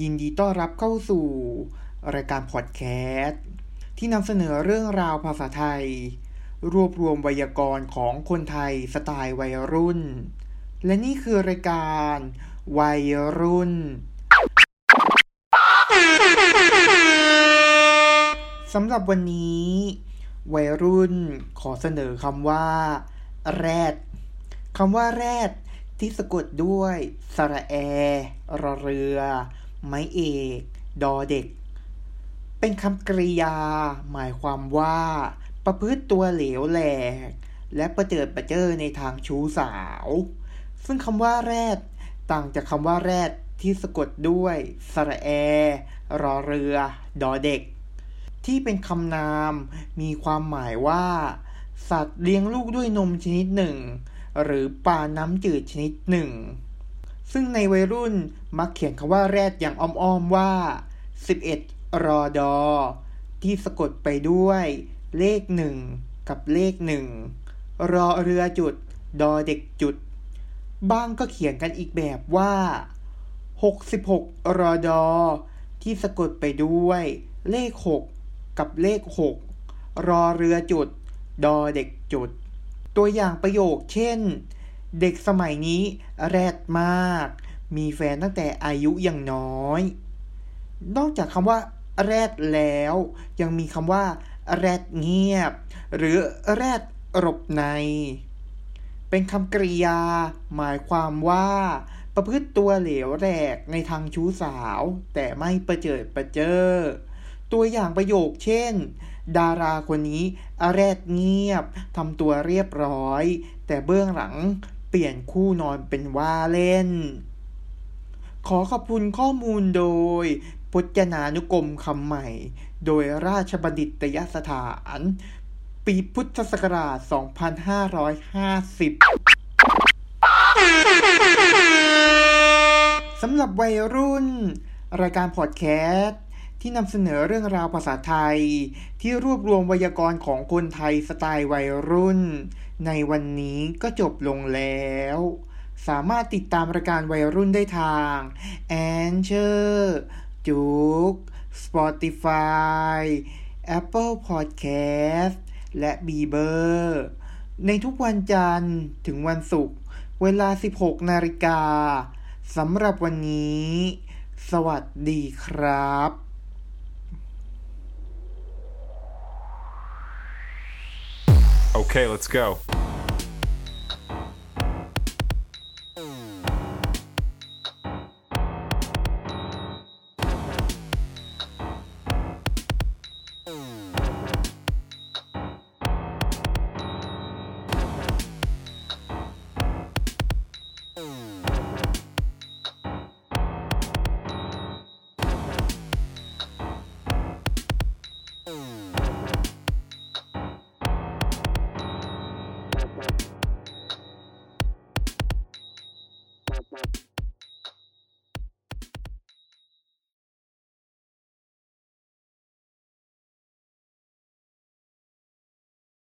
ยินดีต้อนรับเข้าสู่ รายการพอดแคสต์ที่นำเสนอเรื่องราวภาษาไทย รวบรวมไวยากรณ์ของคนไทยสไตล์วัยรุ่น และนี่คือรายการวัยรุ่น สำหรับวันนี้ วัยรุ่นขอเสนอคำว่า แรดคำว่าแรดที่สะกดด้วยสระแอรอเรือ ไม้เอก ดอเด็ก เป็นคำกริยา หมายความว่า ประพฤติตัวเหลวแหลก และประเจิดประเจิอในทางชู้สาว ซึ่งคำว่าแรด ต่างจากคำว่าแรดที่สะกดด้วยสระแอ รอเรือ ดอเด็ก ที่เป็นคำนามมีความหมายว่า สัตว์เลี้ยงลูกด้วยนมชนิดหนึ่ง หรือปลาน้ำจืดชนิดหนึ่ง ซึ่งในวัยรุ่นมักเขียนคำว่าแรดอย่างอ้อมๆว่า 11 รอดอ ที่สะกดไปด้วยเลขหนึ่งกับเลขหนึ่งรอเรือจุด ดอเด็กจุด บ้างก็เขียนกันอีกแบบว่า 66 รอดอ ที่สะกดไปด้วย เลข 6 กับเลข 6 รอเรือจุด ดอเด็กจุด ตัวอย่างประโยคเช่น เด็กสมัยนี้แรดมาก มีแฟนตั้งแต่อายุยังน้อย นอกจากคำว่า แรดแล้ว ยังมีคำว่า แรดเงียบ หรือแรดรบใน เป็นคำกริยา หมายความว่า ประพฤติตัวเหลวแหลกในทางชู้สาว แต่ไม่ประเจิดประเจ้อตัวอย่างประโยคเช่น ดาราคนนี้แรดเงียบทำตัวเรียบร้อย แต่เบื้องหลัง ปลี่ยนคู่นอนเป็นว่าเล่น ขอขอบคุณข้อมูลโดย พจนานุกรมคำใหม่ โดยราชบัณฑิตยสถาน ปีพุทธศักราช 2550 สำหรับวัยรุ่น รายการพอดแคสต์ที่นำเสนอเรื่องราวภาษาไทย ที่รวบรวมไวยากรณ์ของคนไทยสไตล์วัยรุ่น ในวันนี้ก็จบลงแล้ว สามารถติดตามรายการวัยรุ่นได้ทาง a n c h o r จุก Spotify Apple Podcast และ b e b e r ในทุกวันจันทร์ถึงวันศุกร์เวลา 16 นาฬิกาสำหรับวันนี้ สวัสดีครับ Okay, let's go.